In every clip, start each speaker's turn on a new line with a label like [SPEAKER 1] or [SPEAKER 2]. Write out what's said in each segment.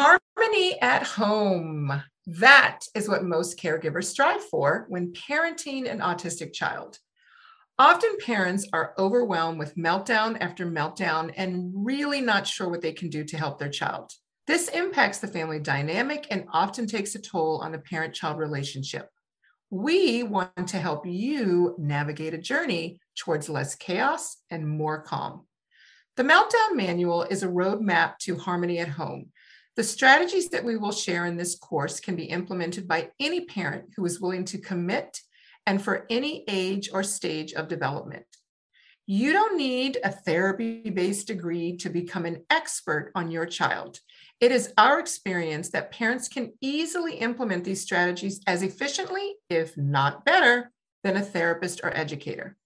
[SPEAKER 1] Harmony at home. That is what most caregivers strive for when parenting an autistic child. Often parents are overwhelmed with meltdown after meltdown and really not sure what they can do to help their child. This impacts the family dynamic and often takes a toll on the parent child relationship. We want to help you navigate a journey towards less chaos and more calm. The Meltdown Manual is a roadmap to harmony at home. The strategies that we will share in this course can be implemented by any parent who is willing to commit and for any age or stage of development. You don't need a therapy based degree to become an expert on your child. It is our experience that parents can easily implement these strategies as efficiently, if not better, than a therapist or educator.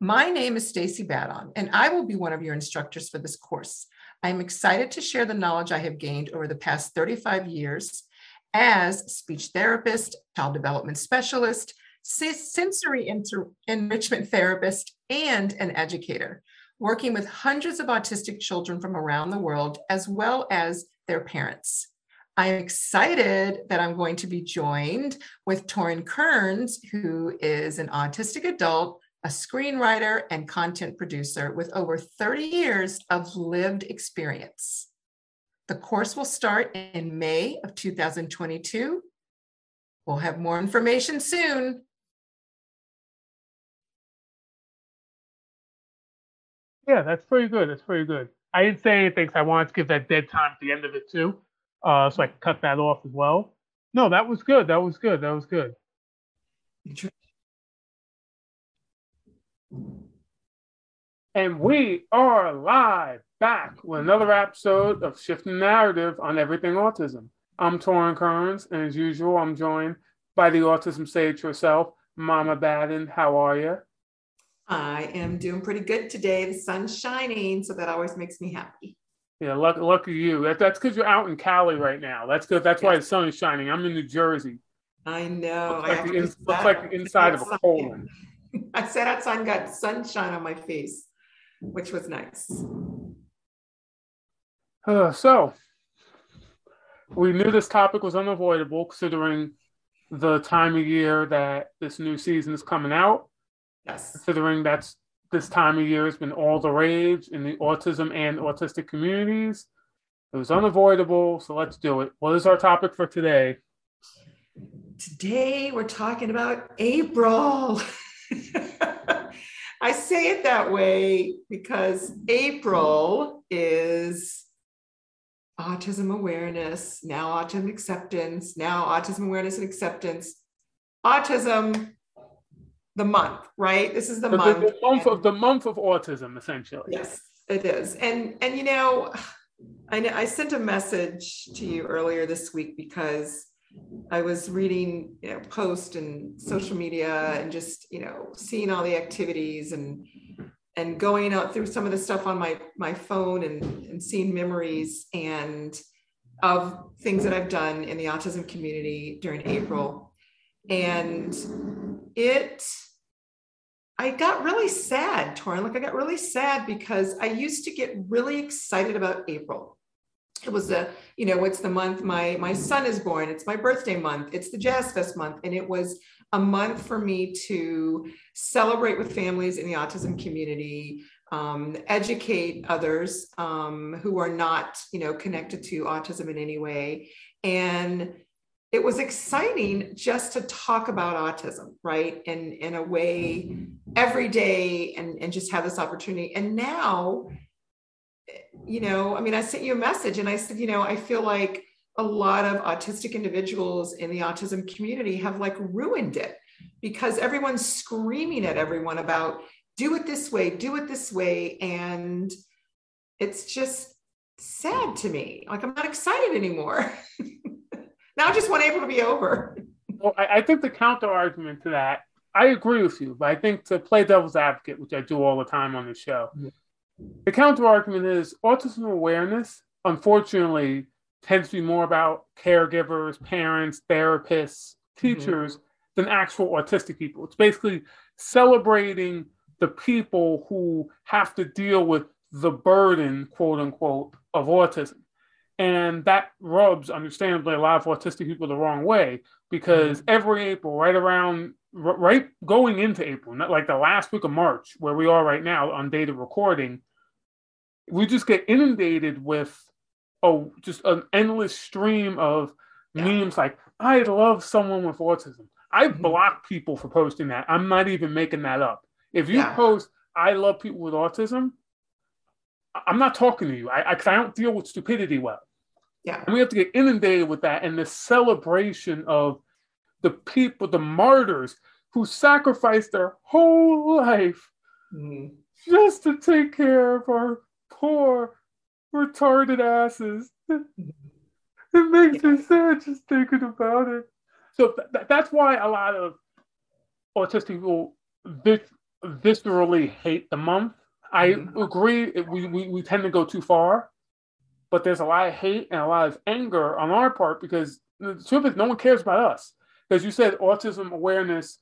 [SPEAKER 1] My name is Stacy Badon, and I will be one of your instructors for this course. I am excited to share the knowledge I have gained over the past 35 years as speech therapist, child development specialist, sensory inter- enrichment therapist, and an educator, working with hundreds of autistic children from around the world, as well as their parents. I'm excited that I'm going to be joined with Torrin Kearns, who is an autistic adult, a screenwriter, and content producer with over 30 years of lived experience. The course will start in May of 2022. We'll have more information soon.
[SPEAKER 2] Yeah, that's pretty good. That's pretty good. I didn't say anything because I wanted to give that dead time at the end of it too, uh, so I can cut that off as well. No, that was good. That was good. That was good. And we are live back with another episode of Shifting Narrative on Everything Autism. I'm Torrin Kearns, and as usual, I'm joined by the autism sage herself, Mama Badon. How are you?
[SPEAKER 1] I am doing pretty good today. The sun's shining, so that always makes me happy.
[SPEAKER 2] Yeah, luck, lucky you. That, that's because you're out in Cali right now. That's good. That's why the sun is shining. I'm in New Jersey.
[SPEAKER 1] I know.
[SPEAKER 2] Looks like, the, in, looks like the inside of a colon.
[SPEAKER 1] I sat outside and got sunshine on my face, which was nice.
[SPEAKER 2] Uh, so, we knew this topic was unavoidable considering the time of year that this new season is coming out.
[SPEAKER 1] Yes.
[SPEAKER 2] Considering that's this time of year has been all the rage in the autism and autistic communities. It was unavoidable, so let's do it. What is our topic for today?
[SPEAKER 1] Today we're talking about April. I say it that way because April is autism awareness, now autism acceptance, now autism awareness and acceptance. Autism the month, right? This is the, the month.
[SPEAKER 2] The, month of the month of autism, essentially.
[SPEAKER 1] Yes, it is. And and you know, I know I sent a message to you earlier this week because I was reading, you know, post and social media and just, you know, seeing all the activities and and going out through some of the stuff on my my phone and, and seeing memories and of things that I've done in the autism community during April. And it I got really sad, Torrin. Like I got really sad because I used to get really excited about April. It was a, you know, it's the month my my son is born. It's my birthday month. It's the Jazz Fest month, and it was a month for me to celebrate with families in the autism community, um, educate others um, who are not, you know, connected to autism in any way, and it was exciting just to talk about autism, right? And in a way every day and, and just have this opportunity. And now, you know, I mean, I sent you a message and I said, you know, I feel like a lot of autistic individuals in the autism community have like ruined it because everyone's screaming at everyone about do it this way, do it this way. And it's just sad to me. Like I'm not excited anymore. Now I just want April to be over.
[SPEAKER 2] Well, I, I think the counter argument to that, I agree with you, but I think to play devil's advocate, which I do all the time on the show, the counter argument is autism awareness, unfortunately, tends to be more about caregivers, parents, therapists, mm-hmm. teachers mm-hmm. than actual autistic people. It's basically celebrating the people who have to deal with the burden, quote unquote, of autism. And that rubs, understandably, a lot of autistic people the wrong way because mm-hmm. every April, right around, right going into April, not like the last week of March, where we are right now on data recording, we just get inundated with oh, just an endless stream of yeah. memes like, I love someone with autism. I mm-hmm. block people for posting that. I'm not even making that up. If you yeah. post, I love people with autism, I'm not talking to you. I, I, I don't deal with stupidity well.
[SPEAKER 1] Yeah.
[SPEAKER 2] And we have to get inundated with that and the celebration of the people, the martyrs who sacrificed their whole life mm-hmm. just to take care of our poor, retarded asses. Mm-hmm. it makes yeah. me sad just thinking about it. So th- that's why a lot of autistic people vis- viscerally hate the month I mm-hmm. agree. We, we, we tend to go too far, but there's a lot of hate and a lot of anger on our part because the truth is no one cares about us. Because you said autism awareness,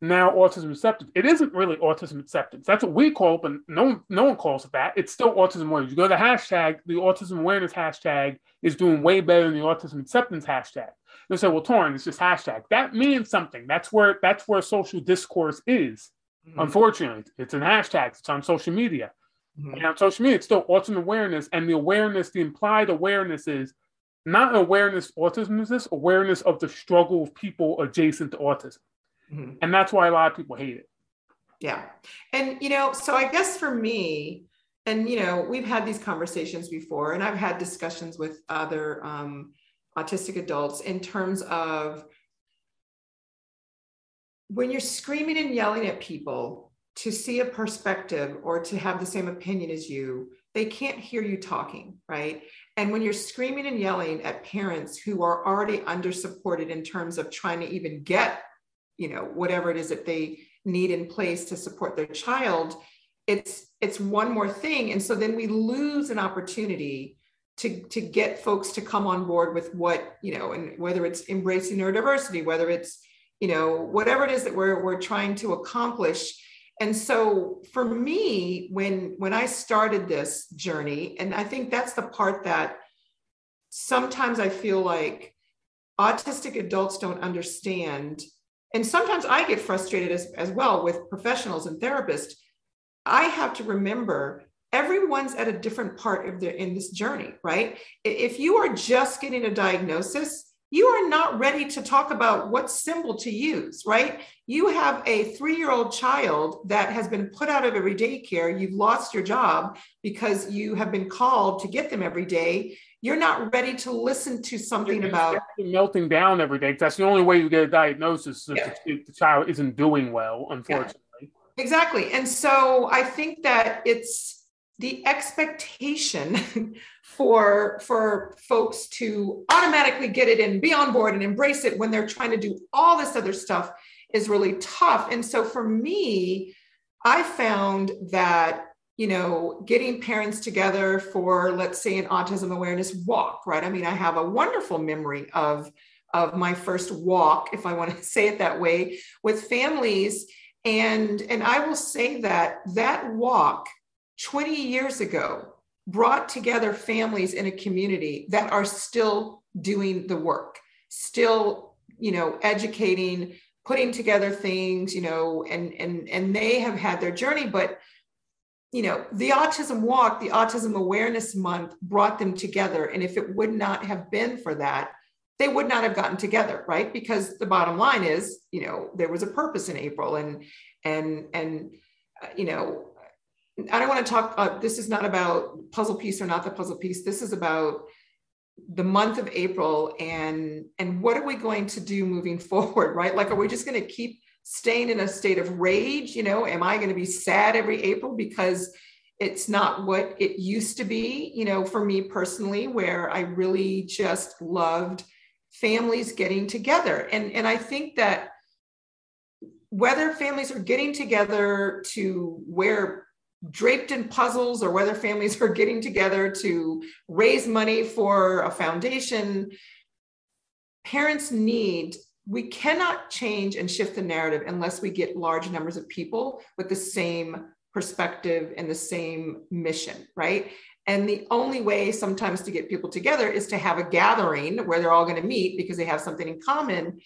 [SPEAKER 2] now autism acceptance. It isn't really autism acceptance. That's what we call it, but no one, no one calls it that. It's still autism awareness. You go to the hashtag, the autism awareness hashtag is doing way better than the autism acceptance hashtag. They say, well, Torrin, it's just hashtag. That means something. That's where that's where social discourse is. Mm-hmm. Unfortunately, it's an hashtag. It's on social media. Mm-hmm. And on social media, it's still autism awareness. And the awareness, the implied awareness is not awareness autism is this, awareness of the struggle of people adjacent to autism. Mm-hmm. And that's why a lot of people hate it.
[SPEAKER 1] Yeah. And, you know, so I guess for me, and, you know, we've had these conversations before, and I've had discussions with other um, autistic adults in terms of when you're screaming and yelling at people to see a perspective or to have the same opinion as you, they can't hear you talking, right? And when you're screaming and yelling at parents who are already under supported in terms of trying to even get, you know, whatever it is that they need in place to support their child, it's it's one more thing. And so then we lose an opportunity to to get folks to come on board with what, you know, and whether it's embracing neurodiversity, whether it's you know whatever it is that we're we're trying to accomplish and so for me when when i started this journey and i think that's the part that sometimes i feel like autistic adults don't understand and sometimes i get frustrated as, as well with professionals and therapists i have to remember everyone's at a different part of their in this journey right? If you are just getting a diagnosis you are not ready to talk about what symbol to use, right? You have a three year old child that has been put out of every daycare. You've lost your job because you have been called to get them every day. You're not ready to listen to something You're about
[SPEAKER 2] melting down every day. That's the only way you get a diagnosis if, yeah. the, child isn't doing well, unfortunately. Yeah.
[SPEAKER 1] Exactly. And so I think that it's the expectation for for folks to automatically get it and be on board and embrace it when they're trying to do all this other stuff is really tough. And so for me i found that you know getting parents together for let's say an autism awareness walk right? I mean i have a wonderful memory of of my first walk if i want to say it that way with families. And and i will say that that walk 20 years ago brought together families in a community that are still doing the work, still, you know, educating, putting together things, you know, and and and they have had their journey, but you know, the autism walk, the autism awareness month brought them together. And if it would not have been for that, they would not have gotten together, right? Because the bottom line is, you know, there was a purpose in April and and and uh, you know I don't want to talk. Uh, this is not about puzzle piece or not the puzzle piece. This is about the month of April and and what are we going to do moving forward, right? Like, are we just going to keep staying in a state of rage? You know, am I going to be sad every April because it's not what it used to be? You know, for me personally, where I really just loved families getting together, and and I think that whether families are getting together to wear draped in puzzles or whether families are getting together to raise money for a foundation. Parents need, we cannot change and shift the narrative unless we get large numbers of people with the same perspective and the same mission, right? And the only way sometimes to get people together is to have a gathering where they're all going to meet because they have something in common.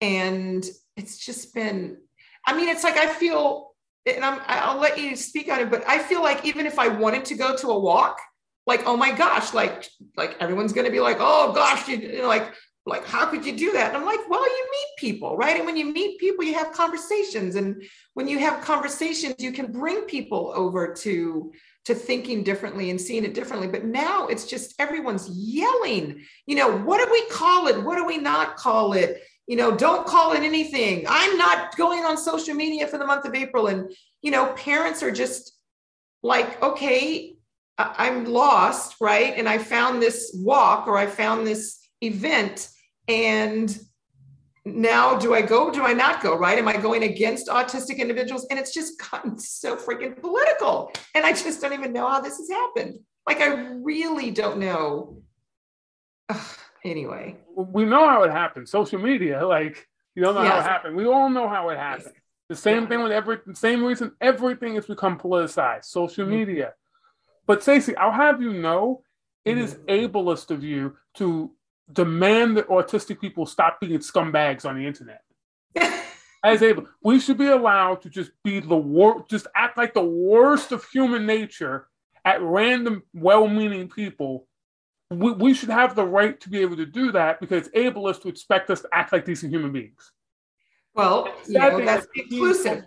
[SPEAKER 1] And it's just been, I mean, it's like I feel, and I'm, I'll let you speak on it, but I feel like even if I wanted to go to a walk, like, oh my gosh, like, like everyone's going to be like, oh gosh, you, you know, like, like how could you do that? And i'm like well you meet people right? And when you meet people you have conversations. And when you have conversations you can bring people over to to thinking differently and seeing it differently. But now it's just everyone's yelling. You know what do we call it? What do we not call it you know don't call it anything i'm not going on social media for the month of april and you know parents are just like okay i'm lost right and i found this walk or i found this event and now do I go? Do I not go? Right? Am I going against autistic individuals? And it's just gotten so freaking political. And I just don't even know how this has happened. Like, I really don't know. Ugh, anyway,
[SPEAKER 2] we know how it happened. Social media, like, you don't know yes. how it happened. We all know how it happened. Yes. The same yeah. thing with every same reason everything has become politicized, social mm-hmm. media. But Stacy, I'll have you know, it mm-hmm. is ableist of you to demand that autistic people stop being scumbags on the internet. As able, we should be allowed to just be the worst, just act like the worst of human nature at random, well-meaning people. We, we should have the right to be able to do that because it's ableist to expect us to act like decent human beings.
[SPEAKER 1] Well, you know, that's inclusive.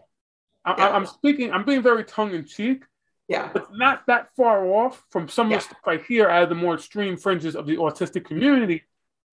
[SPEAKER 2] I, yeah. I'm speaking. I'm being very tongue in cheek.
[SPEAKER 1] Yeah.
[SPEAKER 2] But not that far off from some yeah. of the stuff I hear out of the more extreme fringes of the autistic community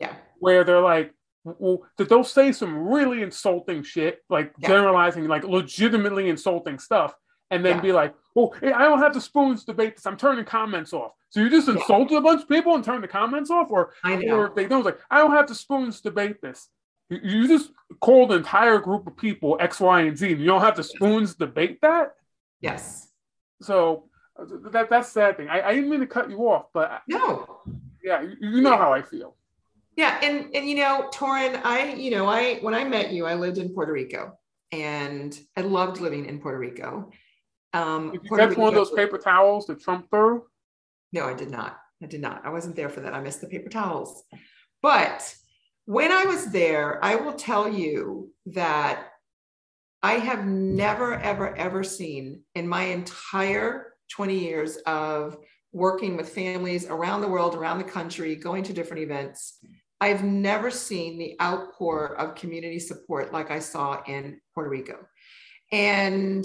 [SPEAKER 1] yeah.
[SPEAKER 2] Where they're like, well, they'll say some really insulting shit, like yeah. generalizing, like legitimately insulting stuff, and then yeah. be like, "Well, hey, I don't have the spoons to debate this. I'm turning comments off." So you just insulted yeah. a bunch of people and turned the comments off, or or they don't like, "I don't have the spoons to debate this." You, you just called an entire group of people X, Y, and Z, and you don't have the spoons to debate that.
[SPEAKER 1] Yes.
[SPEAKER 2] So uh, that that's sad thing. I, I didn't mean to cut you off, but
[SPEAKER 1] no.
[SPEAKER 2] Yeah, you, you know how I feel.
[SPEAKER 1] Yeah, and and you know, Torrin, I you know, I when I met you, I lived in Puerto Rico, and I loved living in Puerto Rico.
[SPEAKER 2] Um, did you catch one of those paper towels that Trump threw?
[SPEAKER 1] No, I did not. I did not. I wasn't there for that. I missed the paper towels. But when I was there, I will tell you that I have never, ever, ever seen in my entire 20 years of working with families around the world, around the country, going to different events. I've never seen the outpour of community support like I saw in Puerto Rico. And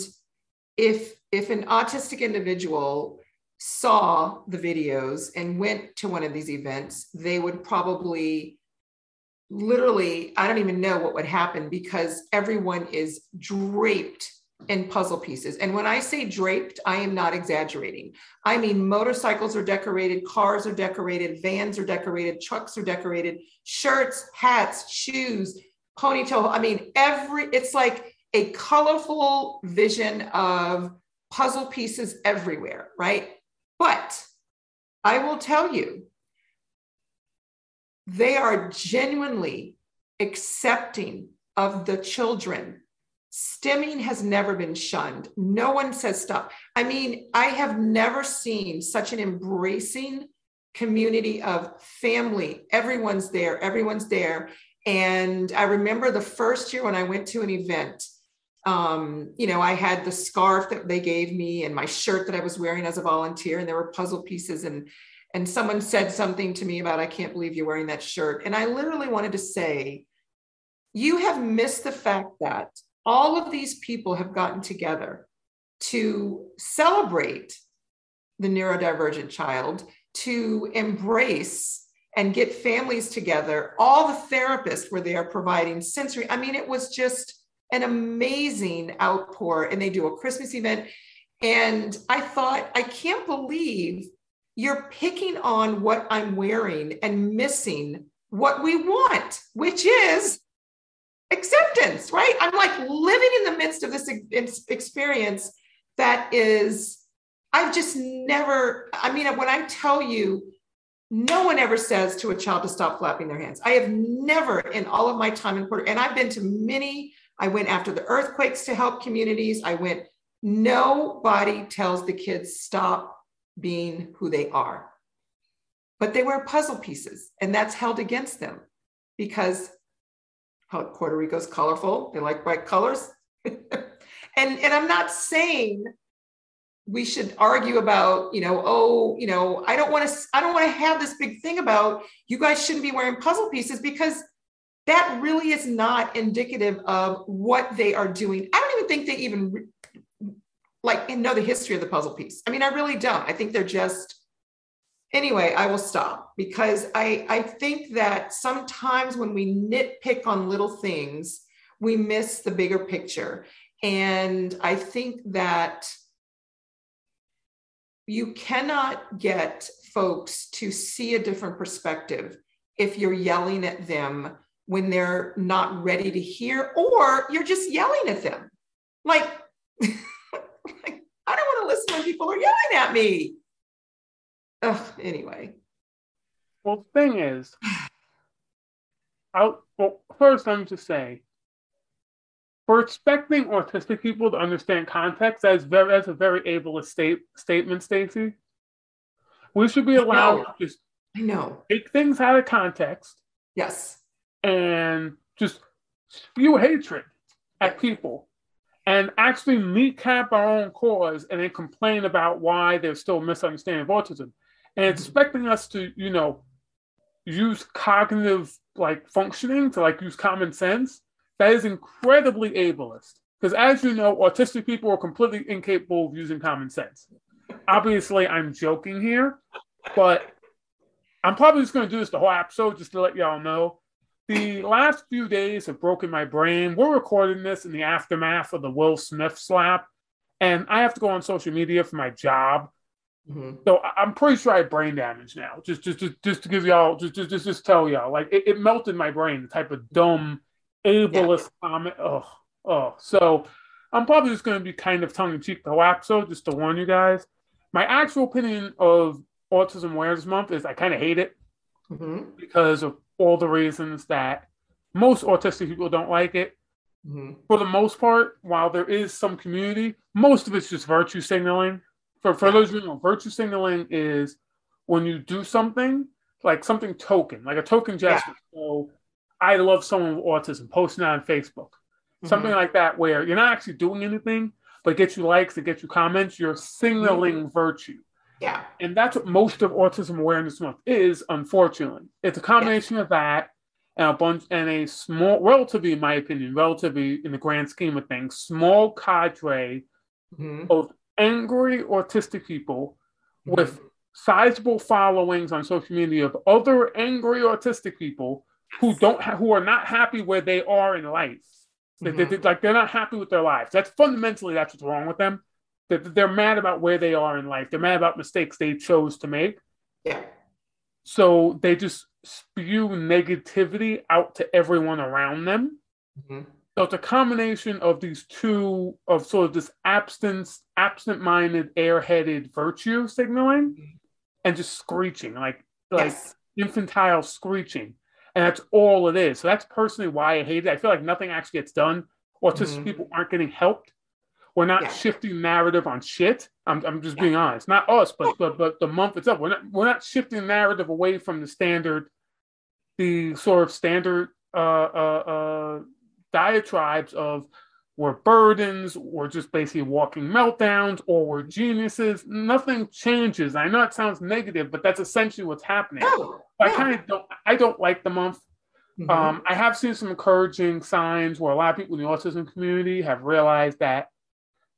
[SPEAKER 1] if if an autistic individual saw the videos and went to one of these events, they would probably literally, I don't even know what would happen because everyone is draped in puzzle pieces. And when I say draped, I am not exaggerating. I mean, motorcycles are decorated, cars are decorated, vans are decorated, trucks are decorated, shirts, hats, shoes, ponytail. I mean, every, it's like a colorful vision of puzzle pieces everywhere, right? But I will tell you, they are genuinely accepting of the children Stimming has never been shunned. No one says stop. I mean, I have never seen such an embracing community of family. Everyone's there, everyone's there. And I remember the first year when I went to an event, um, you know, I had the scarf that they gave me and my shirt that I was wearing as a volunteer, and there were puzzle pieces. And and someone said something to me about, I can't believe you're wearing that shirt. And I literally wanted to say, you have missed the fact that all of these people have gotten together to celebrate the neurodivergent child, to embrace and get families together. All the therapists were there providing sensory. I mean, it was just an amazing outpour. And they do a Christmas event. And I thought, I can't believe you're picking on what I'm wearing and missing what we want, which is acceptance, right? I'm like living in the midst of this experience that is, I've just never, I mean, when I tell you, no one ever says to a child to stop flapping their hands. I have never in all of my time in Puerto, and I've been to many, I went after the earthquakes to help communities. I went, nobody tells the kids stop being who they are. But they wear puzzle pieces, and that's held against them because Puerto Rico's colorful. They like bright colors. and, and I'm not saying we should argue about, you know, oh, you know, I don't want to, I don't want to have this big thing about you guys shouldn't be wearing puzzle pieces because that really is not indicative of what they are doing. I don't even think they even like know the history of the puzzle piece. I mean, I really don't. I think they're just anyway, I will stop because I, I think that sometimes when we nitpick on little things, we miss the bigger picture. And I think that you cannot get folks to see a different perspective if you're yelling at them when they're not ready to hear, or you're just yelling at them. Like, like I don't want to listen when people are yelling at me. Ugh, anyway.
[SPEAKER 2] Well, the thing is, I'll, well, first, let me just say, for expecting autistic people to understand context, that's very that's a very ableist state, statement, Stacy. We should be allowed to just
[SPEAKER 1] I know
[SPEAKER 2] take things out of context.
[SPEAKER 1] Yes
[SPEAKER 2] and just spew hatred at people and actually kneecap our own cause and then complain about why they're still misunderstanding of autism and mm-hmm. expecting us to you know use cognitive like functioning to like use common sense that is incredibly ableist. Because as you know autistic people are completely incapable of using common sense. Obviously i'm joking here but i'm probably just going to do this the whole episode just to let y'all know the last few days have broken my brain. We're recording this in the aftermath of the Will Smith slap, and I have to go on social media for my job. Mm-hmm. So I'm pretty sure I have brain damage now. Just, just, just, just to give y'all, just, just, just, just tell y'all, like it, it melted my brain. The type of dumb, ableist yeah. comment. Oh, oh. So I'm probably just going to be kind of tongue in cheek the whole episode, just to warn you guys. My actual opinion of Autism Awareness Month is I kind of hate it mm-hmm. because of all the reasons that most autistic people don't like it. Mm-hmm. For the most part, while there is some community, most of it's just virtue signaling. For, for those of you know, virtue signaling is when you do something, like something token, like a token gesture. Yeah. So I love someone with autism, posting on Facebook, mm-hmm. something like that, where you're not actually doing anything, but get you likes, and get you comments, you're signaling mm-hmm. virtue.
[SPEAKER 1] Yeah.
[SPEAKER 2] And that's what most of Autism Awareness Month is, unfortunately. It's a combination yeah. of that and a bunch and a small, relatively, in my opinion, relatively in the grand scheme of things, small cadre mm-hmm. of angry autistic people mm-hmm. with sizable followings on social media of other angry autistic people who don't ha- who are not happy where they are in life. Mm-hmm. They, they, like they're not happy with their lives. That's fundamentally that's what's wrong with them. That they're mad about where they are in life. They're mad about mistakes they chose to make.
[SPEAKER 1] Yeah.
[SPEAKER 2] So they just spew negativity out to everyone around them. Mm-hmm. So it's a combination of these two of sort of this absence, absent-minded, airheaded virtue signaling, mm-hmm. and just screeching, like like yes. infantile screeching, and that's all it is. So that's personally why I hate it. I feel like nothing actually gets done. Autistic mm-hmm. people aren't getting helped we're not yeah. shifting narrative on shit. I'm, I'm just yeah. being honest. Not us, but but but the month itself. We're not we're not shifting narrative away from the standard, the sort of standard uh, uh, uh, diatribes of we're burdens, we're just basically walking meltdowns, or we're geniuses. Nothing changes. I know it sounds negative, but that's essentially what's happening. Oh, I kind of don't. I don't like the month. Mm-hmm. Um, I have seen some encouraging signs where a lot of people in the autism community have realized that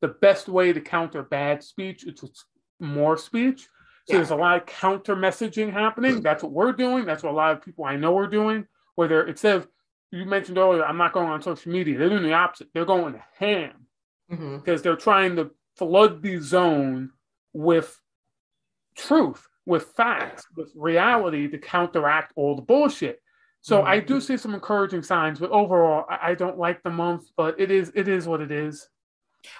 [SPEAKER 2] the best way to counter bad speech is more speech. So yeah. there's a lot of counter messaging happening. That's what we're doing. That's what a lot of people I know are doing. Whether instead of you mentioned earlier, I'm not going on social media. They're doing the opposite. They're going ham mm-hmm. because they're trying to flood the zone with truth, with facts, with reality to counteract all the bullshit. So mm-hmm. I do see some encouraging signs, but overall, I, I don't like the month. But it is it is what it is.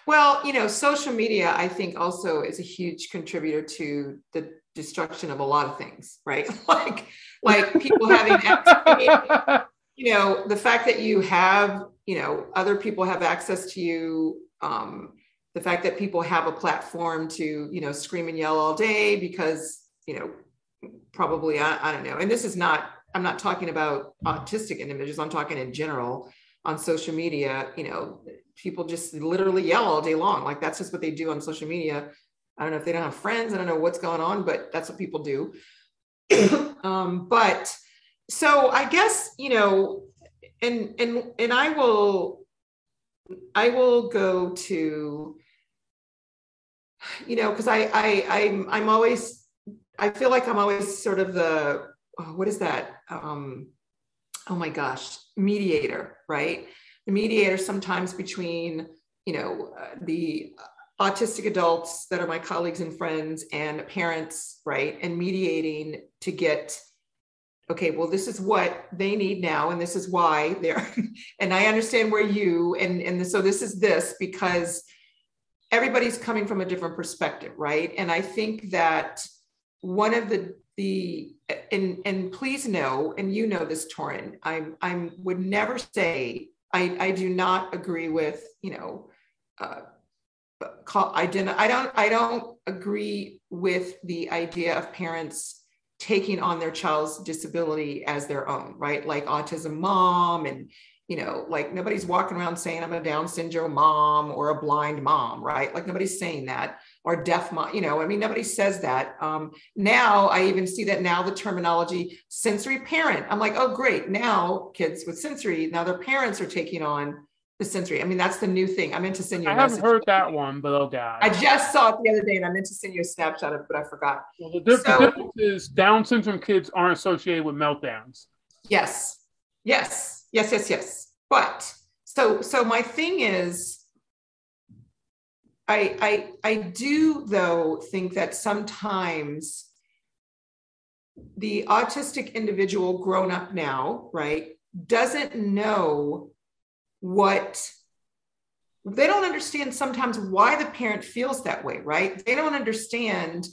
[SPEAKER 1] Well, you know, social media, I think also is a huge contributor to the destruction of a lot of things, right? like, like people having, you know, the fact that you have, you know, other people have access to you, um, the fact that people have a platform to you know scream and yell all day because you know probably I, I don't know and this is not i'm not talking about autistic individuals i'm talking in general on social media you know people just literally yell all day long. Like that's just what they do on social media. I don't know if they don't have friends. I don't know what's going on but that's what people do. Um, but so i guess you know and and and i will i will go to you know because i i i'm i'm always i feel like i'm always sort of the oh, what is that? Um oh my gosh mediator right the mediator sometimes between you know uh, the autistic adults that are my colleagues and friends and parents right and mediating to get okay well this is what they need now and this is why they're and i understand where you and and so this is this because everybody's coming from a different perspective right? And i think that one of the the and and please know and you know this Torrin i'm i'm would never say i i do not agree with you know uh call i didn't i don't i don't agree with the idea of parents taking on their child's disability as their own, right? Like autism mom and you know, like nobody's walking around saying I'm a Down syndrome mom or a blind mom, right? Like nobody's saying that or deaf mom, you know, I mean, nobody says that. Um, now I even see that now the terminology sensory parent. I'm like, oh, great. Now kids with sensory, now their parents are taking on the sensory. I mean, that's the new thing. I meant to send you.
[SPEAKER 2] I haven't heard that one, but oh god.
[SPEAKER 1] I just saw it the other day, and I meant to send you a snapshot of it, but I forgot.
[SPEAKER 2] Well, the, diff- so, the difference is Down syndrome kids aren't associated with meltdowns.
[SPEAKER 1] Yes, yes, yes, yes, yes. But so, so my thing is, I, I, I do though think that sometimes the autistic individual grown up now, right, doesn't know what they don't understand sometimes why the parent feels that way, right? They don't understand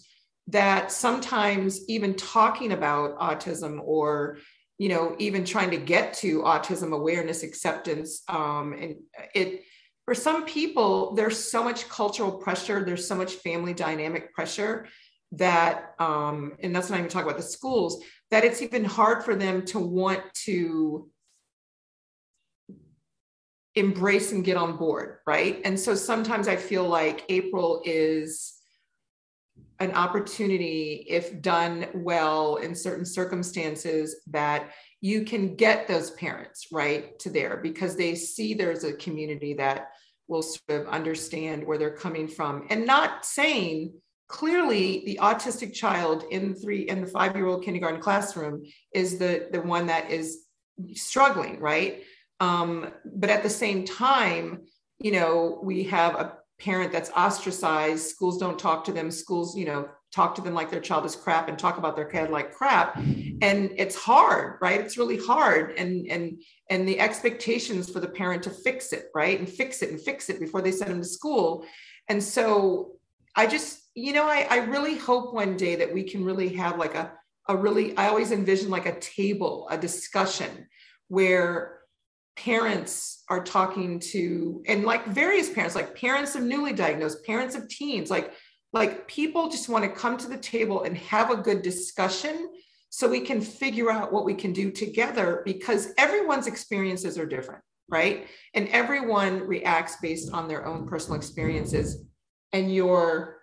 [SPEAKER 1] that sometimes even talking about autism or you know even trying to get to autism awareness acceptance um, and it for some people there's so much cultural pressure there's so much family dynamic pressure that um, and that's not even talking about the schools that it's even hard for them to want to embrace and get on board, right? And so sometimes I feel like April is an opportunity, if done well in certain circumstances, that you can get those parents right to there because they see there's a community that will sort of understand where they're coming from. And not saying clearly the autistic child in three in the five year old kindergarten classroom is the the one that is struggling right? Um, but at the same time, you know, we have a parent that's ostracized. Schools don't talk to them. Schools, you know, talk to them like their child is crap and talk about their kid like crap. And it's hard, right? It's really hard. And and and the expectations for the parent to fix it, right? And fix it and fix it before they send them to school. And so I just, you know, I, I really hope one day that we can really have like a, a really, I always envision like a table, a discussion where parents are talking to and like various parents like parents of newly diagnosed parents of teens like like people just want to come to the table and have a good discussion so we can figure out what we can do together because everyone's experiences are different right? And everyone reacts based on their own personal experiences and your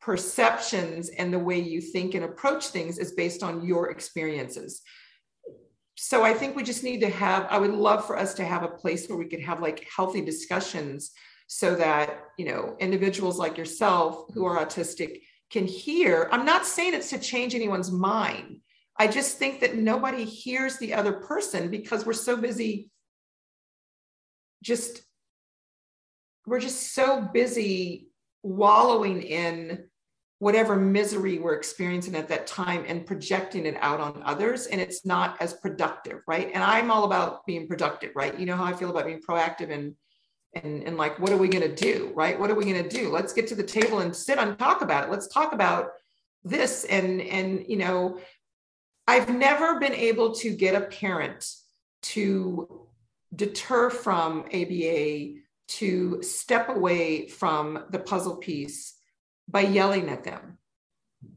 [SPEAKER 1] perceptions and the way you think and approach things is based on your experiences so I think we just need to have, I would love for us to have a place where we could have like healthy discussions so that, you know, individuals like yourself who are autistic can hear. I'm not saying it's to change anyone's mind. I just think that nobody hears the other person because we're so busy just, we're just so busy wallowing in whatever misery we're experiencing at that time and projecting it out on others and it's not as productive right? And i'm all about being productive right? You know how i feel about being proactive and and and like what are we going to do right? What are we going to do? Let's get to the table and sit and talk about it. Let's talk about this and and you know i've never been able to get a parent to deter from aba to step away from the puzzle piece by yelling at them.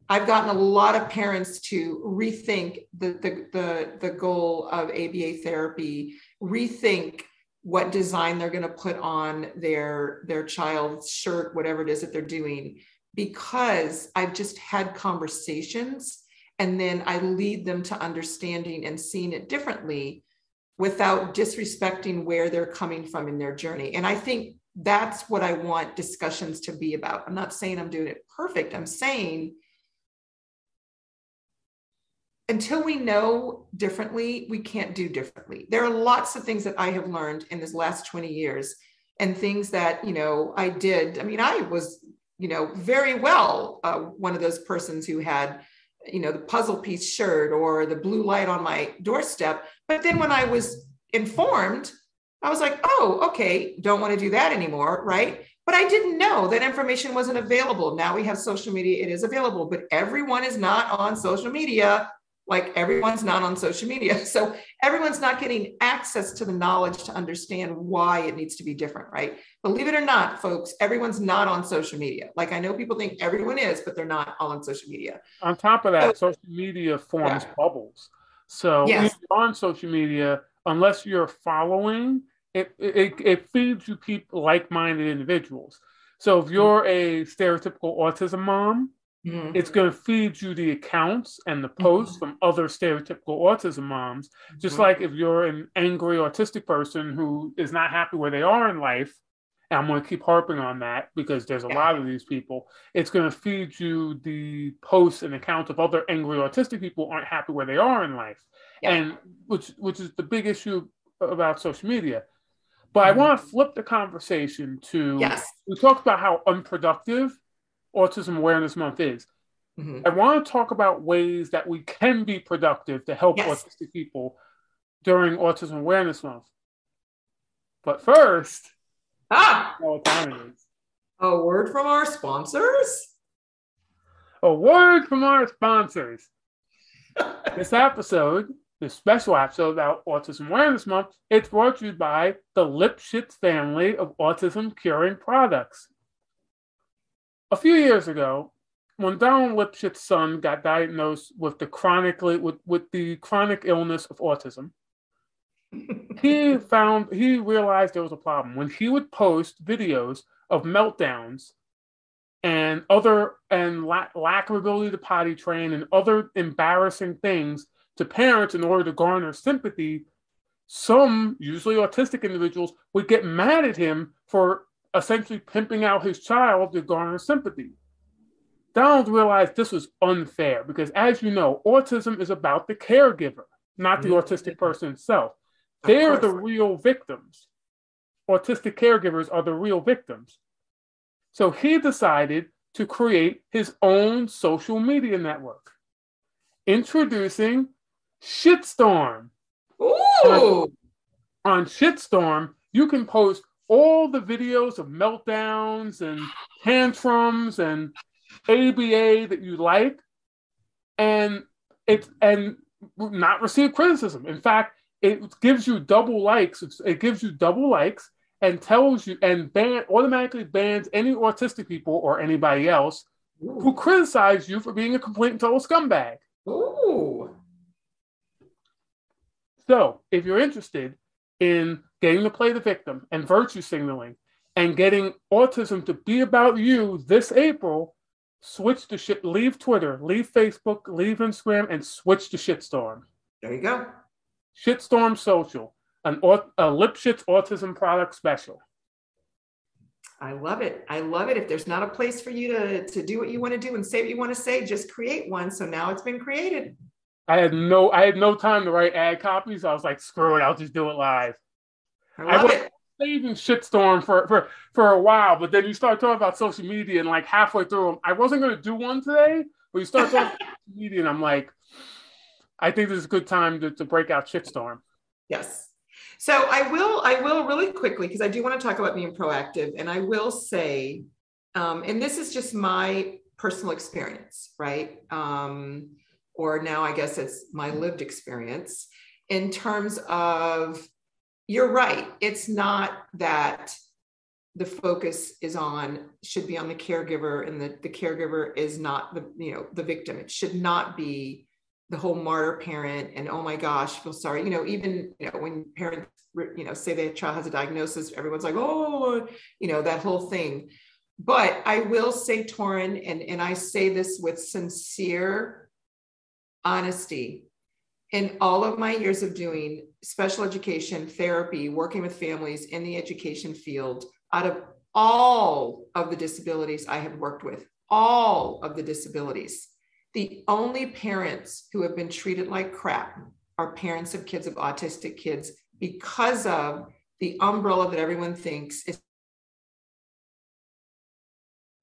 [SPEAKER 1] I've gotten a lot of parents to rethink the, the, the, the goal of ABA therapy, rethink what design they're going to put on their, their child's shirt, whatever it is that they're doing, because I've just had conversations and then I lead them to understanding and seeing it differently without disrespecting where they're coming from in their journey. And I think that's what I want discussions to be about. I'm not saying I'm doing it perfect. I'm saying until we know differently, we can't do differently. There are lots of things that I have learned in this last 20 years and things that, you know, I did. I mean, I was, you know, very well uh, one of those persons who had you know the puzzle piece shirt or the blue light on my doorstep but then when i was informed i was like oh okay don't want to do that anymore right but i didn't know that information wasn't available now we have social media it is available but everyone is not on social media like everyone's not on social media. So everyone's not getting access to the knowledge to understand why it needs to be different, right? Believe it or not, folks, everyone's not on social media. Like I know people think everyone is, but they're not all on social media.
[SPEAKER 2] On top of that, so, social media forms yeah. bubbles. So yes. on social media, unless you're following, it, it, it feeds you people like-minded individuals. So if you're a stereotypical autism mom, Mm-hmm. It's going to feed you the accounts and the posts mm-hmm. from other stereotypical autism moms. Just mm-hmm. like if you're an angry autistic person who is not happy where they are in life, and I'm going to keep harping on that because there's a lot of these people. It's going to feed you the posts and accounts of other angry autistic people aren't happy where they are in life, yeah. and which which is the big issue about social media. But mm-hmm. I want to flip the conversation to
[SPEAKER 1] yes.
[SPEAKER 2] we talked about how unproductive Autism Awareness Month is. Mm-hmm. I want to talk about ways that we can be productive to help yes. autistic people during Autism Awareness Month. But first,
[SPEAKER 1] ah, what time it is. A word from our sponsors.
[SPEAKER 2] A word from our sponsors. this episode, this special episode about Autism Awareness Month, it's brought to you by the Lipschitz family of autism curing products. A few years ago, when Donald Lipschitz's son got diagnosed with the chronically with, with the chronic illness of autism, he found he realized there was a problem when he would post videos of meltdowns and other and la- lack of ability to potty train and other embarrassing things to parents in order to garner sympathy some usually autistic individuals would get mad at him for essentially pimping out his child to garner sympathy. Donald realized this was unfair because, as you know, autism is about the caregiver, not the autistic person itself. They're the real victims. Autistic caregivers are the real victims. So he decided to create his own social media network, introducing Shitstorm.
[SPEAKER 1] Ooh! On,
[SPEAKER 2] on Shitstorm, you can post all the videos of meltdowns and tantrums and ABA that you like, and it and not receive criticism. In fact, it gives you double likes. It gives you double likes and tells you and ban automatically bans any autistic people or anybody else Ooh. who criticize you for being a complete and total scumbag.
[SPEAKER 1] Ooh.
[SPEAKER 2] So, if you're interested in getting to play the victim and virtue signaling and getting autism to be about you this April, switch to shit, leave Twitter, leave Facebook, leave Instagram, and switch to Shitstorm.
[SPEAKER 1] There you go.
[SPEAKER 2] Shitstorm Social, an a Lipschitz autism product special.
[SPEAKER 1] I love it. I love it. If there's not a place for you to, to do what you want to do and say what you want to say, just create one. So now it's been created.
[SPEAKER 2] I had no I had no time to write ad copies. I was like, screw it, I'll just do it live.
[SPEAKER 1] I love I was it.
[SPEAKER 2] saving shitstorm for, for for a while, but then you start talking about social media and like halfway through I wasn't gonna do one today, but you start talking about social media and I'm like, I think this is a good time to, to break out shitstorm.
[SPEAKER 1] Yes. So I will I will really quickly because I do want to talk about being proactive, and I will say, um, and this is just my personal experience, right? Um, or now I guess it's my lived experience in terms of you're right. It's not that the focus is on should be on the caregiver and the, the caregiver is not the you know the victim it should not be the whole martyr parent and oh my gosh feel sorry you know even you know when parents you know say their child has a diagnosis everyone's like oh you know that whole thing but i will say Torrin and and i say this with sincere honesty in all of my years of doing special education therapy working with families in the education field out of all of the disabilities I have worked with, all of the disabilities, the only parents who have been treated like crap are parents of kids of autistic kids because of the umbrella that everyone thinks is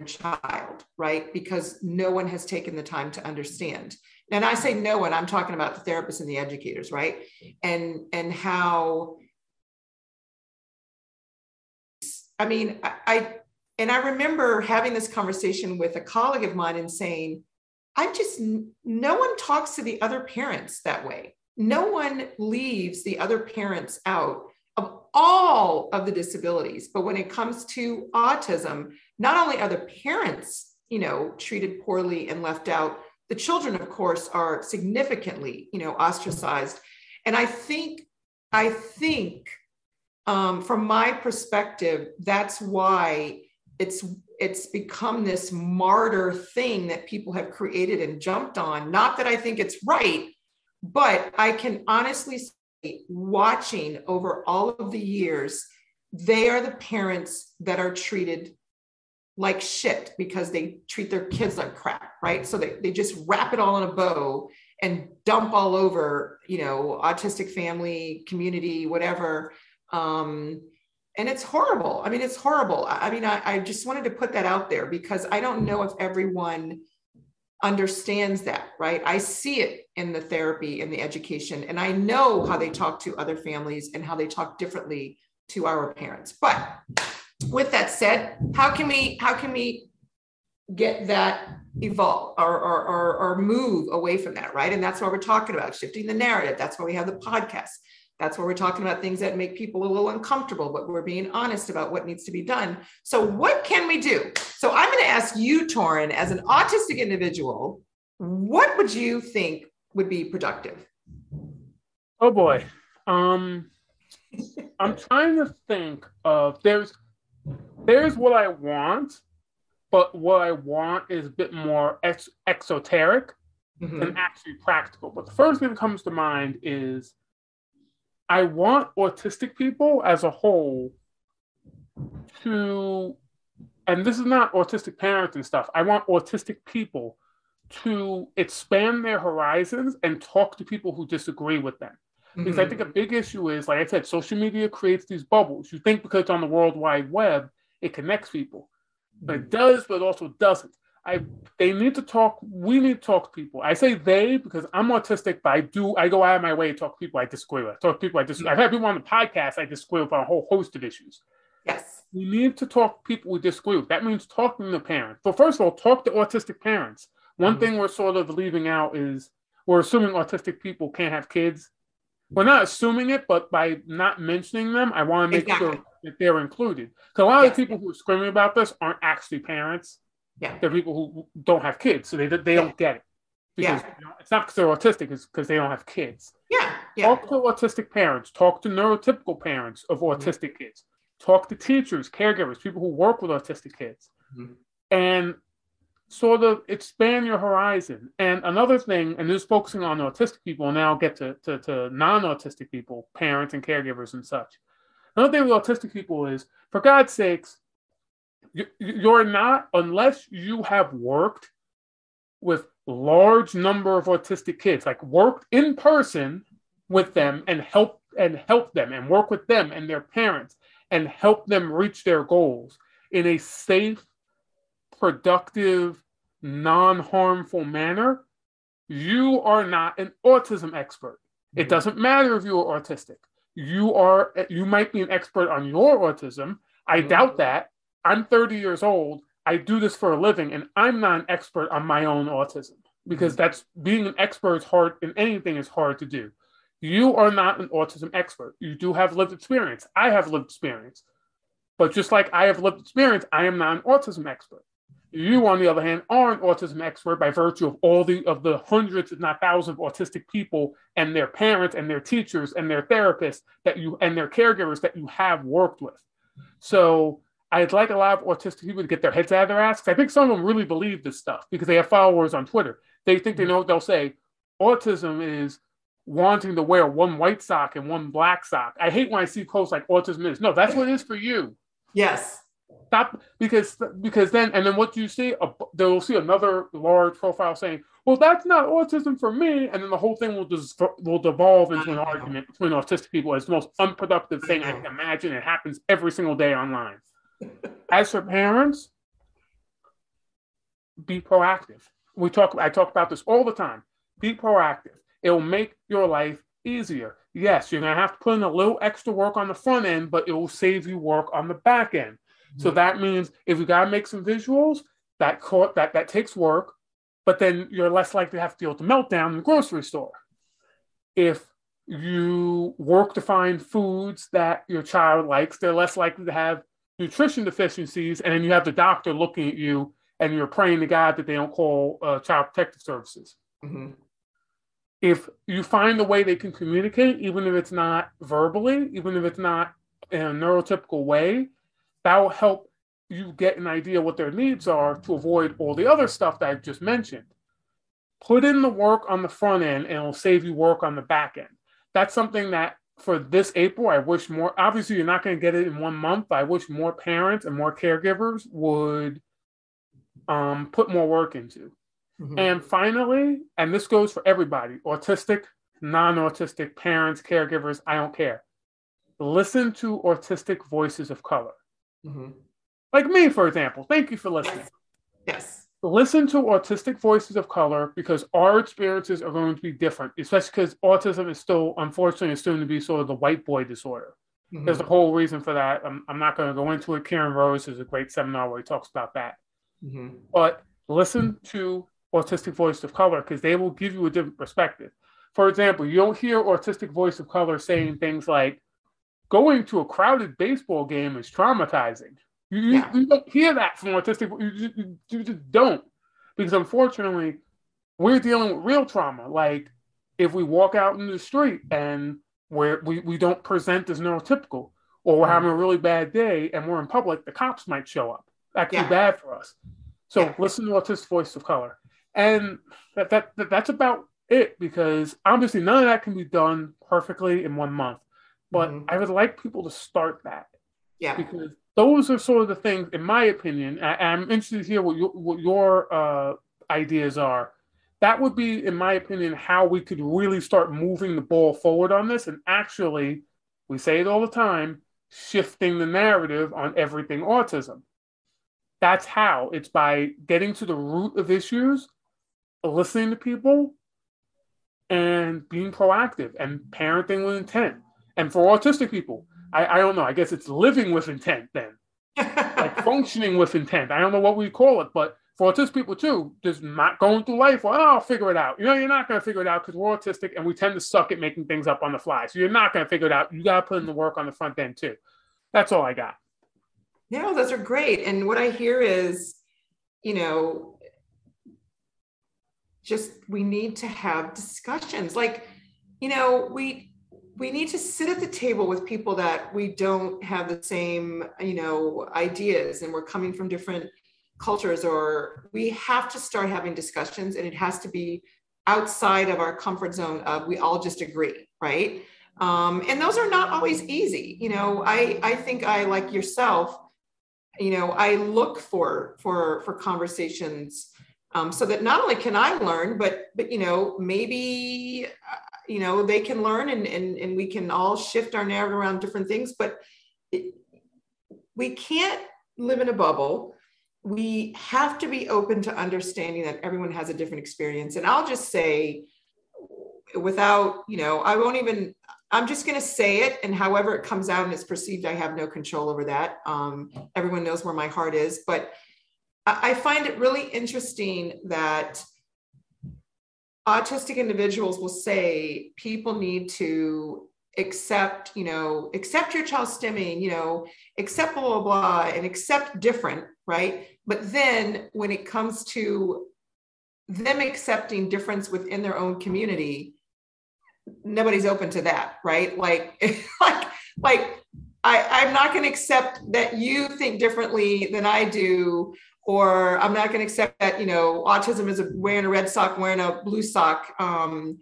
[SPEAKER 1] a child, right? Because no one has taken the time to understand. And I say no one, I'm talking about the therapists and the educators, right? And and how I mean, I, I and I remember having this conversation with a colleague of mine and saying, I just no one talks to the other parents that way. No one leaves the other parents out of all of the disabilities. But when it comes to autism, not only are the parents, you know, treated poorly and left out, the children, of course, are significantly, you know, ostracized. And I think, I think um, from my perspective, that's why it's it's become this martyr thing that people have created and jumped on. Not that I think it's right, but I can honestly say, watching over all of the years, they are the parents that are treated like shit because they treat their kids like crap, right? So they, they just wrap it all in a bow and dump all over, you know, autistic family, community, whatever. Um, and it's horrible. I mean, it's horrible. I, mean, I, I just wanted to put that out there because I don't know if everyone understands that, right? I see it in the therapy and the education, and I know how they talk to other families and how they talk differently to our parents. But with that said, how can we how can we get that evolve or, or, or, or move away from that, right? And that's what we're talking about, shifting the narrative. That's why we have the podcast. That's where we're talking about things that make people a little uncomfortable, but we're being honest about what needs to be done. So, what can we do? So, I'm going to ask you, Torrin, as an autistic individual, what would you think would be productive?
[SPEAKER 2] Oh boy. Um, I'm trying to think of there's there's what I want, but what I want is a bit more ex- exoteric mm-hmm. than actually practical. But the first thing that comes to mind is I want autistic people as a whole to, and this is not autistic parents and stuff, I want autistic people to expand their horizons and talk to people who disagree with them. Because mm-hmm. I think a big issue is, like I said, social media creates these bubbles. You think because it's on the World Wide Web, it connects people, but it mm-hmm. does, but it also doesn't. I they need to talk. We need to talk to people. I say they because I'm autistic, but I do I go out of my way to talk to people I disagree with. talk to people I disagree. I've had people on the podcast I disagree with on a whole host of issues.
[SPEAKER 1] Yes.
[SPEAKER 2] We need to talk to people we disagree with. That means talking to parents. But first of all, talk to autistic parents. One mm-hmm. thing we're sort of leaving out is we're assuming autistic people can't have kids. We're not assuming it, but by not mentioning them, I want to make exactly. sure that they're included. Because a lot yes. of people who are screaming about this aren't actually parents.
[SPEAKER 1] Yeah.
[SPEAKER 2] There are people who don't have kids, so they they don't get it. Because yeah. you know, it's not because they're autistic, it's because they don't have kids.
[SPEAKER 1] Yeah. yeah.
[SPEAKER 2] Talk to autistic parents, talk to neurotypical parents of mm-hmm. autistic mm-hmm. kids, talk to teachers, caregivers, people who work with autistic kids, mm-hmm. and sort of expand your horizon. And another thing, and this is focusing on autistic people, and now I'll get to, to, to non autistic people, parents and caregivers and such. Another thing with autistic people is, for God's sakes, you're not unless you have worked with large number of autistic kids like worked in person with them and help and help them and work with them and their parents and help them reach their goals in a safe productive non-harmful manner you are not an autism expert it doesn't matter if you are autistic you are you might be an expert on your autism i doubt that I'm 30 years old. I do this for a living, and I'm not an expert on my own autism because mm-hmm. that's being an expert is hard in anything is hard to do. You are not an autism expert. You do have lived experience. I have lived experience. But just like I have lived experience, I am not an autism expert. You, on the other hand, are an autism expert by virtue of all the of the hundreds, if not thousands, of autistic people and their parents and their teachers and their therapists that you and their caregivers that you have worked with. So I'd like a lot of autistic people to get their heads out of their ass. I think some of them really believe this stuff because they have followers on Twitter. They think they mm-hmm. know what they'll say. Autism is wanting to wear one white sock and one black sock. I hate when I see posts like autism is. No, that's what it is for you.
[SPEAKER 1] Yes.
[SPEAKER 2] Stop because because then and then what do you see? they'll see another large profile saying, "Well, that's not autism for me," and then the whole thing will just will devolve into an argument between autistic people as the most unproductive thing I can imagine. It happens every single day online. As for parents, be proactive. We talk. I talk about this all the time. Be proactive. It will make your life easier. Yes, you're gonna have to put in a little extra work on the front end, but it will save you work on the back end. So that means if you gotta make some visuals, that court that that takes work, but then you're less likely to have to deal with the meltdown in the grocery store. If you work to find foods that your child likes, they're less likely to have nutrition deficiencies, and then you have the doctor looking at you and you're praying to God that they don't call uh, child protective services. Mm-hmm. If you find a way they can communicate, even if it's not verbally, even if it's not in a neurotypical way, that will help you get an idea what their needs are to avoid all the other stuff that I've just mentioned. Put in the work on the front end and it'll save you work on the back end. That's something that for this April, I wish more. Obviously, you're not going to get it in one month. I wish more parents and more caregivers would um, put more work into. Mm-hmm. And finally, and this goes for everybody autistic, non autistic, parents, caregivers, I don't care. Listen to autistic voices of color. Mm-hmm. Like me, for example. Thank you for listening.
[SPEAKER 1] Yes. yes
[SPEAKER 2] listen to autistic voices of color because our experiences are going to be different, especially because autism is still, unfortunately, assumed to be sort of the white boy disorder. Mm-hmm. There's a whole reason for that. I'm, I'm not going to go into it. Kieran Rose is a great seminar where he talks about that. Mm-hmm. But listen to autistic voices of color because they will give you a different perspective. For example, you'll hear autistic voice of color saying things like, going to a crowded baseball game is traumatizing. You, yeah. you, don't hear that from autistic. You, you, you just don't, because unfortunately, we're dealing with real trauma. Like if we walk out in the street and where we, we don't present as neurotypical, or we're mm-hmm. having a really bad day and we're in public, the cops might show up. That could yeah. be bad for us. So yeah. listen to autistic voice of color, and that, that, that that's about it. Because obviously, none of that can be done perfectly in one month. But mm-hmm. I would like people to start that.
[SPEAKER 1] Yeah.
[SPEAKER 2] Because those are sort of the things, in my opinion. I, am interested to hear what your, what your uh, ideas are. That would be, in my opinion, how we could really start moving the ball forward on this. And actually, we say it all the time shifting the narrative on everything autism. That's how it's by getting to the root of issues, listening to people, and being proactive and parenting with intent. And for autistic people, I, I don't know. I guess it's living with intent then, like functioning with intent. I don't know what we call it, but for autistic people too, just not going through life. Well, oh, I'll figure it out. You know, you're not going to figure it out because we're autistic and we tend to suck at making things up on the fly. So you're not going to figure it out. You got to put in the work on the front end too. That's all I got.
[SPEAKER 1] Yeah, those are great. And what I hear is, you know, just we need to have discussions. Like, you know, we we need to sit at the table with people that we don't have the same you know ideas and we're coming from different cultures or we have to start having discussions and it has to be outside of our comfort zone of we all just agree right? Um, and those are not always easy you know i i think i like yourself you know i look for for for conversations um, so that not only can i learn but but you know maybe you know they can learn and and, and we can all shift our narrative around different things but it, we can't live in a bubble. We have to be open to understanding that everyone has a different experience. And i'll just say without you know i won't even i'm just going to say it and however it comes out and it's perceived i have no control over that. Um, everyone knows where my heart is but I find it really interesting that autistic individuals will say people need to accept, you know, accept your child's stimming, you know, accept blah, blah, blah, and accept different, right? But then when it comes to them accepting difference within their own community, nobody's open to that, right? Like, like, like I, I'm not going to accept that you think differently than I do, or I'm not going to accept that you know autism is a, wearing a red sock, wearing a blue sock. Um,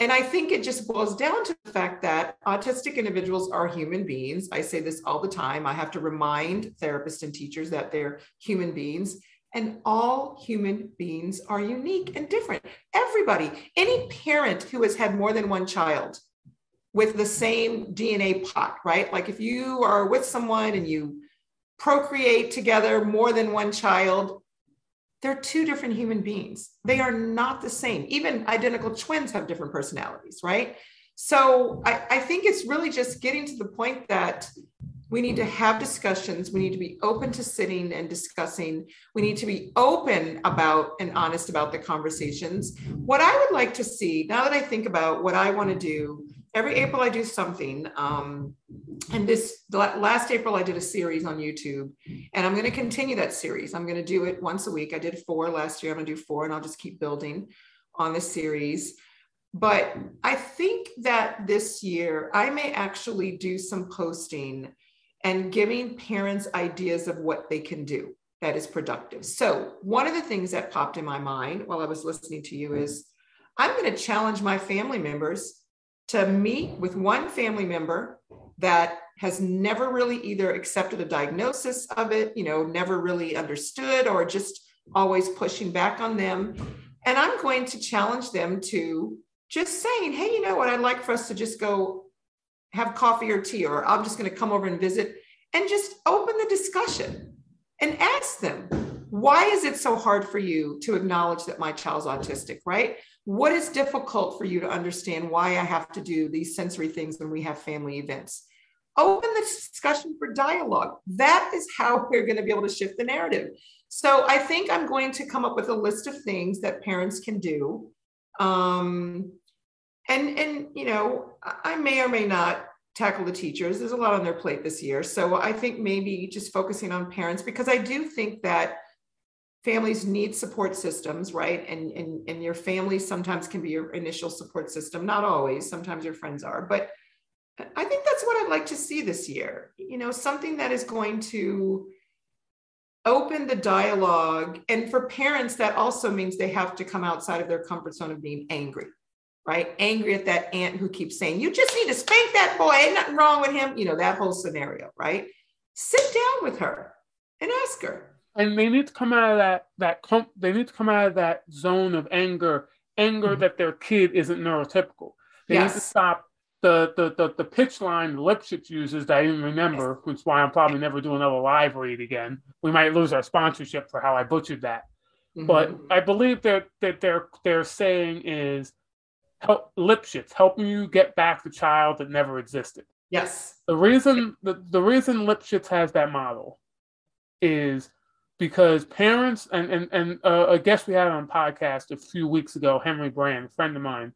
[SPEAKER 1] and I think it just boils down to the fact that autistic individuals are human beings. I say this all the time. I have to remind therapists and teachers that they're human beings. And all human beings are unique and different. Everybody, any parent who has had more than one child with the same DNA pot, right? Like if you are with someone and you procreate together more than one child, they're two different human beings. They are not the same. Even identical twins have different personalities, right? So I, I, think it's really just getting to the point that we need to have discussions. We need to be open to sitting and discussing. We need to be open about and honest about the conversations. What I would like to see, now that I think about what I want to do, every April I do something. Um, and this last April I did a series on YouTube, and I'm going to continue that series. I'm going to do it once a week. I did four last year. I'm going to do four, and I'll just keep building on the series. But I think that this year I may actually do some posting and giving parents ideas of what they can do that is productive. So, one of the things that popped in my mind while I was listening to you is I'm going to challenge my family members to meet with one family member that has never really either accepted a diagnosis of it, you know, never really understood or just always pushing back on them. And I'm going to challenge them to just saying, hey, you know what, I'd like for us to just go have coffee or tea, or I'm just going to come over and visit and just open the discussion and ask them, why is it so hard for you to acknowledge that my child's autistic, right? What is difficult for you to understand why I have to do these sensory things when we have family events? Open the discussion for dialogue. That is how we're going to be able to shift the narrative. So I think I'm going to come up with a list of things that parents can do. Um, and and you know, I may or may not tackle the teachers. There's a lot on their plate this year. So I think maybe just focusing on parents because I do think that families need support systems, right? And, and, and your family sometimes can be your initial support system, not always, sometimes your friends are, but I think that's what I'd like to see this year. You know, something that is going to open the dialogue. And for parents, that also means they have to come outside of their comfort zone of being angry, right? Angry at that aunt who keeps saying, you just need to spank that boy, ain't nothing wrong with him, you know, that whole scenario, right? Sit down with her and ask her,
[SPEAKER 2] and they need to come out of that that comp- they need to come out of that zone of anger, anger mm-hmm. that their kid isn't neurotypical. They yes. need to stop the the the, the pitch line Lipschitz uses that I didn't remember, yes. which is why I'm probably never doing another live read again. We might lose our sponsorship for how I butchered that. Mm-hmm. But I believe that that they're they're saying is help Lipschitz helping you get back the child that never existed.
[SPEAKER 1] Yes.
[SPEAKER 2] The reason the, the reason Lipschitz has that model is because parents and and and uh, a guest we had on podcast a few weeks ago, Henry Brand, a friend of mine,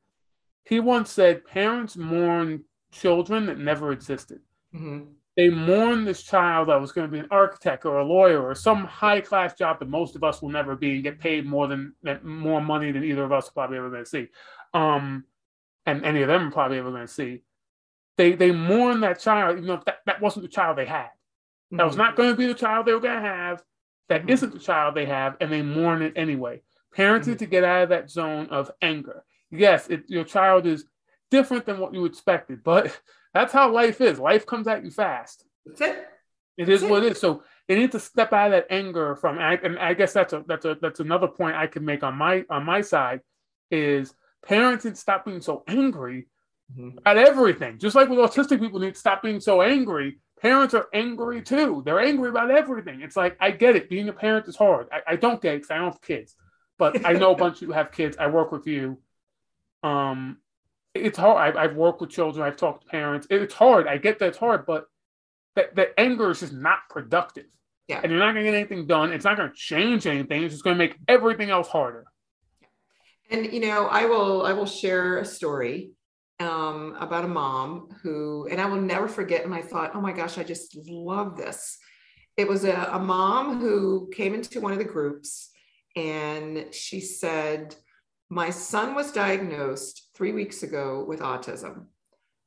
[SPEAKER 2] he once said parents mourn children that never existed. Mm-hmm. They mourn this child that was going to be an architect or a lawyer or some high class job that most of us will never be and get paid more than more money than either of us are probably ever going to see, um, and any of them are probably ever going to see. They they mourn that child, even know, that, that wasn't the child they had. That mm-hmm. was not going to be the child they were going to have that mm-hmm. isn't the child they have and they mourn it anyway. Parents need mm-hmm. to get out of that zone of anger. Yes, it, your child is different than what you expected, but that's how life is. Life comes at you fast.
[SPEAKER 1] That's it.
[SPEAKER 2] It is what it is. So they need to step out of that anger from. And I, and I guess that's a that's a that's another point I can make on my on my side is parents need to stop being so angry mm-hmm. at everything. Just like with autistic people need to stop being so angry parents are angry too. They're angry about everything. It's like, I get it. Being a parent is hard. I, I don't get it because I don't have kids, but I know a bunch of you have kids. I work with you. Um, it's hard. I, have worked with children. I've talked to parents. It's hard. I get that it's hard, but that, that anger is just not productive.
[SPEAKER 1] Yeah.
[SPEAKER 2] And you're not going to get anything done. It's not going to change anything. It's just going to make everything else harder.
[SPEAKER 1] And you know, I will I will share a story um, about a mom who, and I will never forget. And I thought, oh my gosh, I just love this. It was a, a mom who came into one of the groups and she said, My son was diagnosed three weeks ago with autism.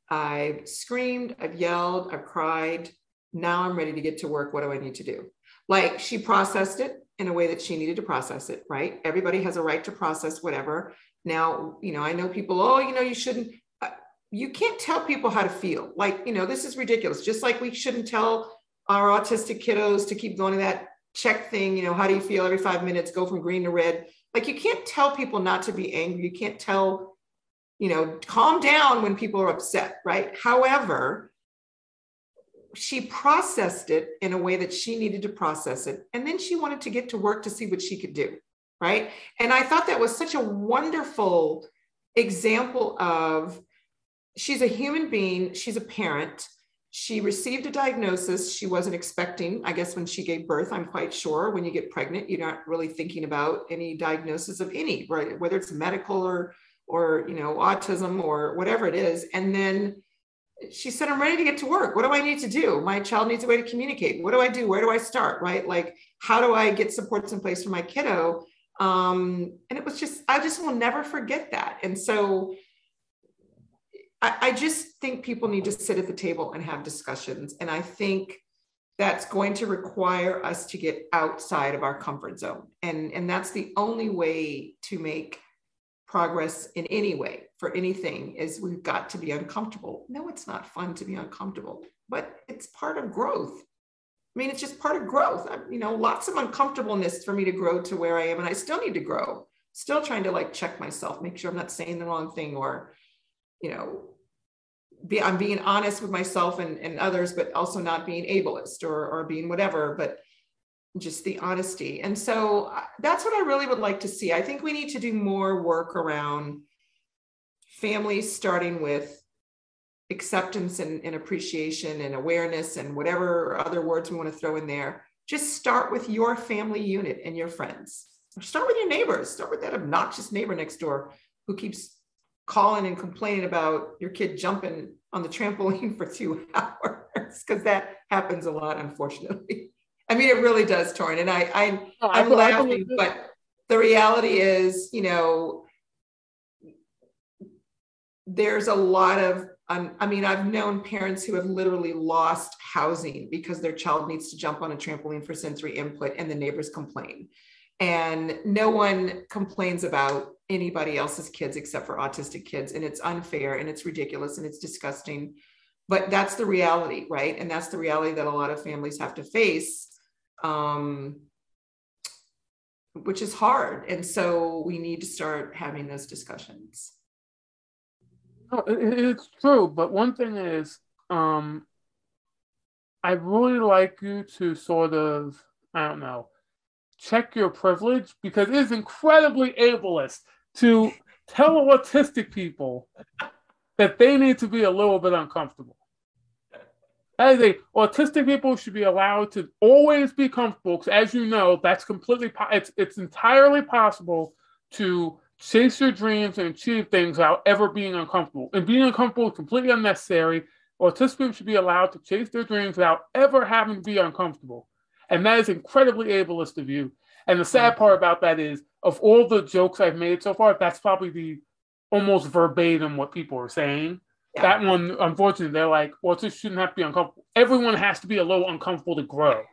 [SPEAKER 1] I've screamed, I've yelled, I've cried. Now I'm ready to get to work. What do I need to do? Like she processed it in a way that she needed to process it, right? Everybody has a right to process whatever. Now, you know, I know people, oh, you know, you shouldn't, you can't tell people how to feel. Like, you know, this is ridiculous. Just like we shouldn't tell our autistic kiddos to keep going to that check thing, you know, how do you feel every five minutes, go from green to red. Like you can't tell people not to be angry. You can't tell, you know, calm down when people are upset, right? However, she processed it in a way that she needed to process it. And then she wanted to get to work to see what she could do, right? And I thought that was such a wonderful example of she's a human being, she's a parent she received a diagnosis she wasn't expecting, I guess, when she gave birth. I'm quite sure when you get pregnant, you're not really thinking about any diagnosis of any, right? Whether it's medical or, or, you know, autism or whatever it is. And then she said, I'm ready to get to work. What do I need to do? My child needs a way to communicate. What do I do? Where do I start? Right? Like, how do I get supports in place for my kiddo? Um, and it was just, I just will never forget that. And so, I, I just think people need to sit at the table and have discussions. And I think that's going to require us to get outside of our comfort zone. And, and that's the only way to make progress in any way for anything is we've got to be uncomfortable. No, it's not fun to be uncomfortable, but it's part of growth. I mean, it's just part of growth. I, you know, lots of uncomfortableness for me to grow to where I am, and I still need to grow. Still trying to like check myself, make sure I'm not saying the wrong thing or you know, be, I'm being honest with myself and, and others, but also not being ableist or, or being whatever, but just the honesty. And so uh, that's what I really would like to see. I think we need to do more work around families, starting with acceptance and, and appreciation and awareness and whatever other words we want to throw in there. Just start with your family unit and your friends. Start with your neighbors. Start with that obnoxious neighbor next door who keeps calling and complaining about your kid jumping on the trampoline for two hours because that happens a lot, unfortunately. I mean, it really does, Torrin. And I, I, oh, I'm I laughing, but the reality is, you know, there's a lot of, um, I mean, I've known parents who have literally lost housing because their child needs to jump on a trampoline for sensory input and the neighbors complain. And no one complains about anybody else's kids except for autistic kids and it's unfair and it's ridiculous and it's disgusting. But that's the reality right? And that's the reality that a lot of families have to face um, which is hard. And so we need to start having those discussions.
[SPEAKER 2] No, it's true but one thing is um, i really like you to sort of i don't know check your privilege because it is incredibly ableist to tell autistic people that they need to be a little bit uncomfortable. As a autistic people should be allowed to always be comfortable, because as you know, that's completely po- it's it's entirely possible to chase your dreams and achieve things without ever being uncomfortable. And being uncomfortable is completely unnecessary. Autistic people should be allowed to chase their dreams without ever having to be uncomfortable. And that is incredibly ableist of you. And the sad part about that is, of all the jokes I've made so far, that's probably the almost verbatim what people are saying. Yeah. That one, unfortunately, they're like, autistic shouldn't have to be uncomfortable. Everyone has to be a little uncomfortable to grow.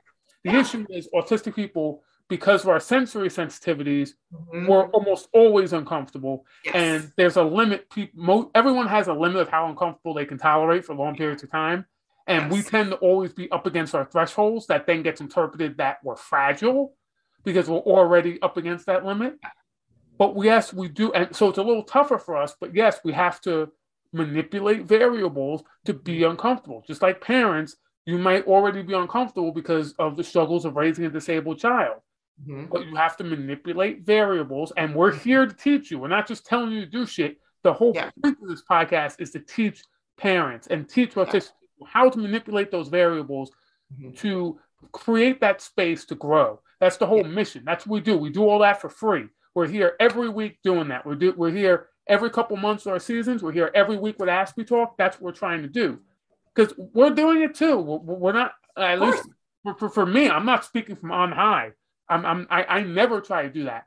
[SPEAKER 2] The yeah. issue is autistic people, because of our sensory sensitivities, mm-hmm. we're almost always uncomfortable. Yes. And there's a limit. People, everyone has a limit of how uncomfortable they can tolerate for long periods of time. And yes. we tend to always be up against our thresholds that then gets interpreted that we're fragile because we're already up against that limit. But yes, we do. And so it's a little tougher for us, but yes, we have to manipulate variables to be uncomfortable. Just like parents, you might already be uncomfortable because of the struggles of raising a disabled child. Mm-hmm. But you have to manipulate variables, and we're here to teach you. We're not just telling you to do shit. The whole yeah. point of this podcast is to teach parents and teach yeah. how to manipulate those variables mm-hmm. to create that space to grow. That's the whole mission. That's what we do. We do all that for free. We're here every week doing that. We're do, we're here every couple months or seasons. We're here every week with Aspie Talk. That's what we're trying to do because we're doing it too. We're, we're not at least for, for, for, me. I'm not speaking from on high. I'm, I'm I, I never try to do that.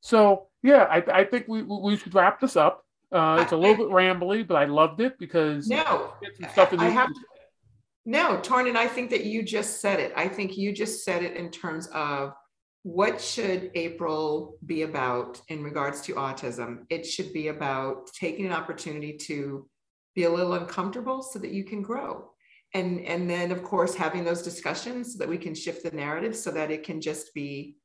[SPEAKER 2] So yeah, I, I think we we should wrap this up. Uh, it's a little bit rambly, but I loved it because
[SPEAKER 1] no, I have to, no, Torrin, I think that you just said it. I think you just said it in terms of what should April be about in regards to autism? It should be about taking an opportunity to be a little uncomfortable so that you can grow. And, and then, of course, having those discussions so that we can shift the narrative so that it can just be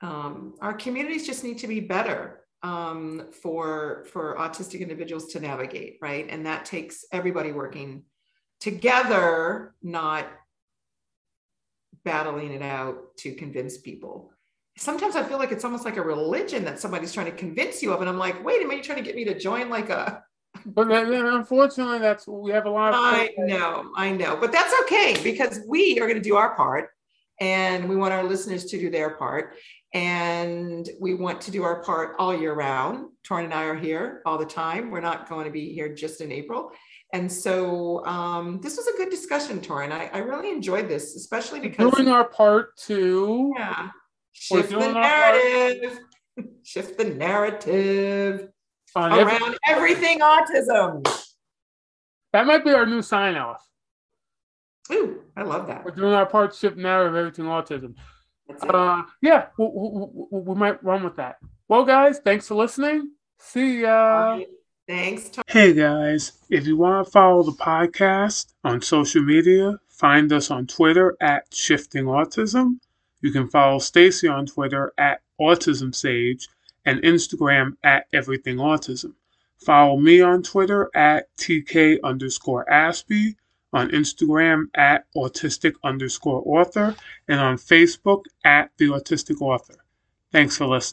[SPEAKER 1] um, our communities just need to be better um, for, for autistic individuals to navigate, right? And that takes everybody working together, not battling it out to convince people. Sometimes I feel like it's almost like a religion that somebody's trying to convince you of. And I'm like, wait a minute, you're trying to get me to join like a.
[SPEAKER 2] But then, unfortunately, that's we have a lot of.
[SPEAKER 1] I know, I know. But that's okay because we are going to do our part and we want our listeners to do their part. And we want to do our part all year round. Torrin and I are here all the time. We're not going to be here just in April. And so um, this was a good discussion, Torrin. I, I really enjoyed this, especially because
[SPEAKER 2] doing our part two.
[SPEAKER 1] Yeah. Shift the narrative. Shift the narrative On around every- everything autism.
[SPEAKER 2] That might be our new sign off.
[SPEAKER 1] Ooh, I love that.
[SPEAKER 2] We're doing our part, shift narrative, everything autism. Uh, yeah, we, we, we, we might run with that. Well, guys, thanks for listening. See ya.
[SPEAKER 1] Thanks.
[SPEAKER 2] Hey guys, if you want to follow the podcast on social media, find us on Twitter at Shifting Autism. You can follow Stacy on Twitter at Autism Sage and Instagram at Everything Autism. Follow me on Twitter at TK underscore Aspie, on Instagram at autistic underscore author, and on Facebook at the autistic author. Thanks for listening.